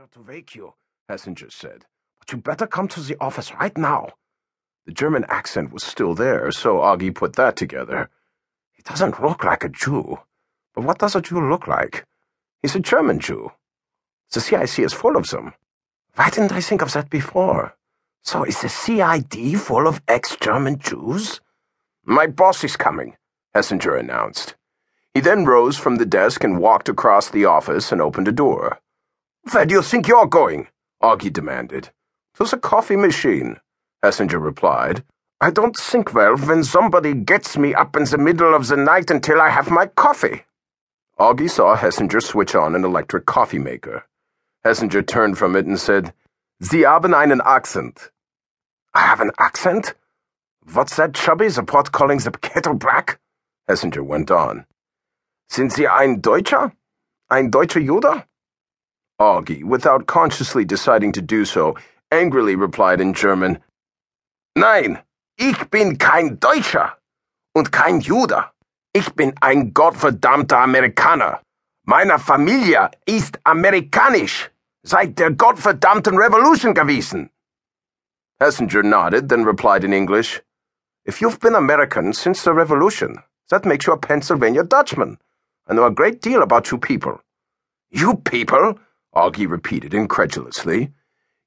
sir, to wake you, Hessinger said. But you better come to the office right now. The German accent was still there, so Augie put that together. He doesn't look like a Jew. But what does a Jew look like? He's a German Jew. The CIC is full of them. Why didn't I think of that before? So is the CID full of ex-German Jews? My boss is coming, Hessinger announced. He then rose from the desk and walked across the office and opened a door. Where do you think you're going? Augie demanded. To the coffee machine, Hessinger replied. I don't think well when somebody gets me up in the middle of the night until I have my coffee. Augie saw Hessinger switch on an electric coffee maker. Hessinger turned from it and said, Sie haben einen Akzent. I have an accent? What's that, Chubby? The pot calling the kettle black? Hessinger went on. Sind Sie ein Deutscher? Ein deutscher Jude? Augie, without consciously deciding to do so, angrily replied in German, Nein, ich bin kein Deutscher und kein Jude. Ich bin ein gottverdammter Amerikaner. Meine Familie ist amerikanisch, seit der gottverdammten Revolution gewesen. Hessinger nodded, then replied in English, If you've been American since the Revolution, that makes you a Pennsylvania Dutchman. I know a great deal about you people. You people? Augie repeated incredulously.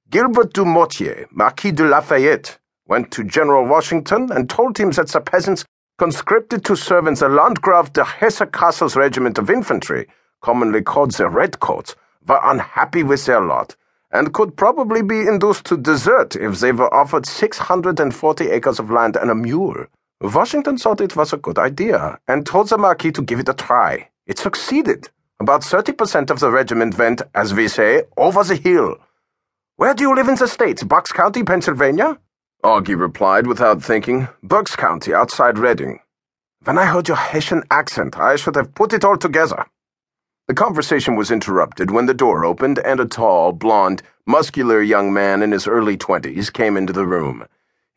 Gilbert du Motier, Marquis de Lafayette, went to General Washington and told him that the peasants conscripted to serve in the Landgraf de Hesse-Kassel's regiment of infantry, commonly called the Redcoats, were unhappy with their lot, and could probably be induced to desert if they were offered 640 acres of land and a mule. Washington thought it was a good idea, and told the Marquis to give it a try. It succeeded. About 30% of the regiment went, as we say, over the hill. Where do you live in the States? Berks County, Pennsylvania? Augie replied without thinking. Berks County, outside Reading. When I heard your Hessian accent, I should have put it all together. The conversation was interrupted when the door opened and a tall, blond, muscular young man in his early twenties came into the room.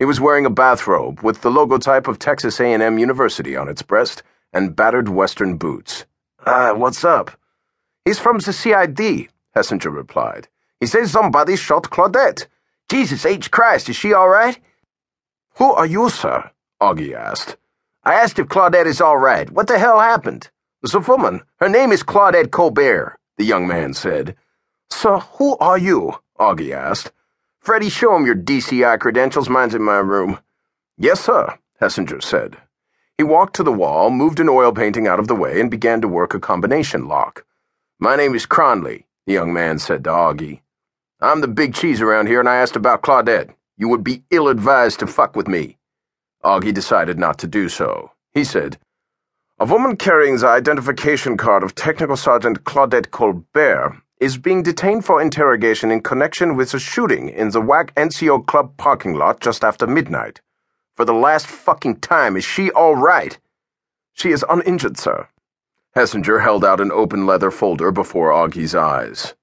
He was wearing a bathrobe with the logotype of Texas A&M University on its breast and battered western boots. Ah, uh, what's up? He's from the CID, Hessinger replied. He says somebody shot Claudette. Jesus H. Christ, is she all right? Who are you, sir? Augie asked. I asked if Claudette is all right. What the hell happened? The woman. Her name is Claudette Colbert, the young man said. So who are you? Augie asked. Freddie, show him your DCI credentials. Mine's in my room. Yes, sir, Hessinger said. He walked to the wall, moved an oil painting out of the way, and began to work a combination lock. My name is Cronley, the young man said to Augie. I'm the big cheese around here, and I asked about Claudette. You would be ill advised to fuck with me. Augie decided not to do so. He said, A woman carrying the identification card of Technical Sergeant Claudette Colbert is being detained for interrogation in connection with a shooting in the WAC NCO Club parking lot just after midnight. For the last fucking time, is she all right? She is uninjured, sir. Hessinger held out an open leather folder before Augie's eyes.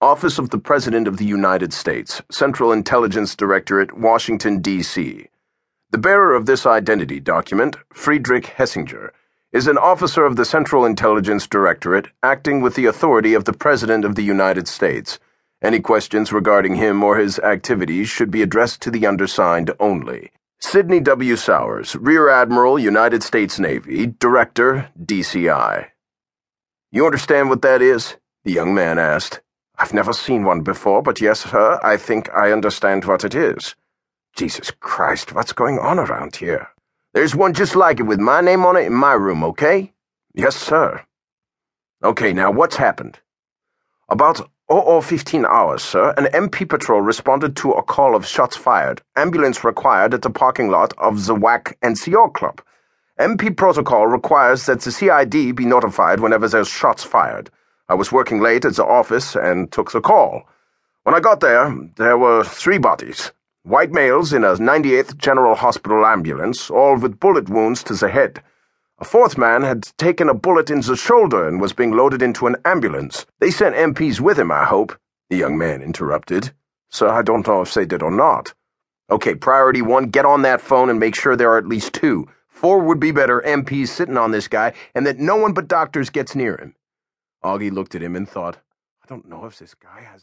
Office of the President of the United States, Central Intelligence Directorate, Washington, D.C. The bearer of this identity document, Friedrich Hessinger, is an officer of the Central Intelligence Directorate acting with the authority of the President of the United States. Any questions regarding him or his activities should be addressed to the undersigned only. Sidney W. Souers, Rear Admiral, United States Navy, Director, DCI. You understand what that is? The young man asked. I've never seen one before, but yes, sir, I think I understand what it is. Jesus Christ, what's going on around here? There's one just like it with my name on it in my room, okay? Yes, sir. Okay, now what's happened? About 0015 hours, sir, an MP patrol responded to a call of shots fired, ambulance required at the parking lot of the WAC NCO Club. MP protocol requires that the CID be notified whenever there's shots fired. I was working late at the office and took the call. When I got there, there were three bodies white males in a 98th General Hospital ambulance, all with bullet wounds to the head. A fourth man had taken a bullet in the shoulder and was being loaded into an ambulance. They sent MPs with him, I hope, the young man interrupted. So I don't know if they did or not. Okay, priority one, get on that phone and make sure there are at least two. Four would be better MPs sitting on this guy, and that no one but doctors gets near him. Augie looked at him and thought, I don't know if this guy has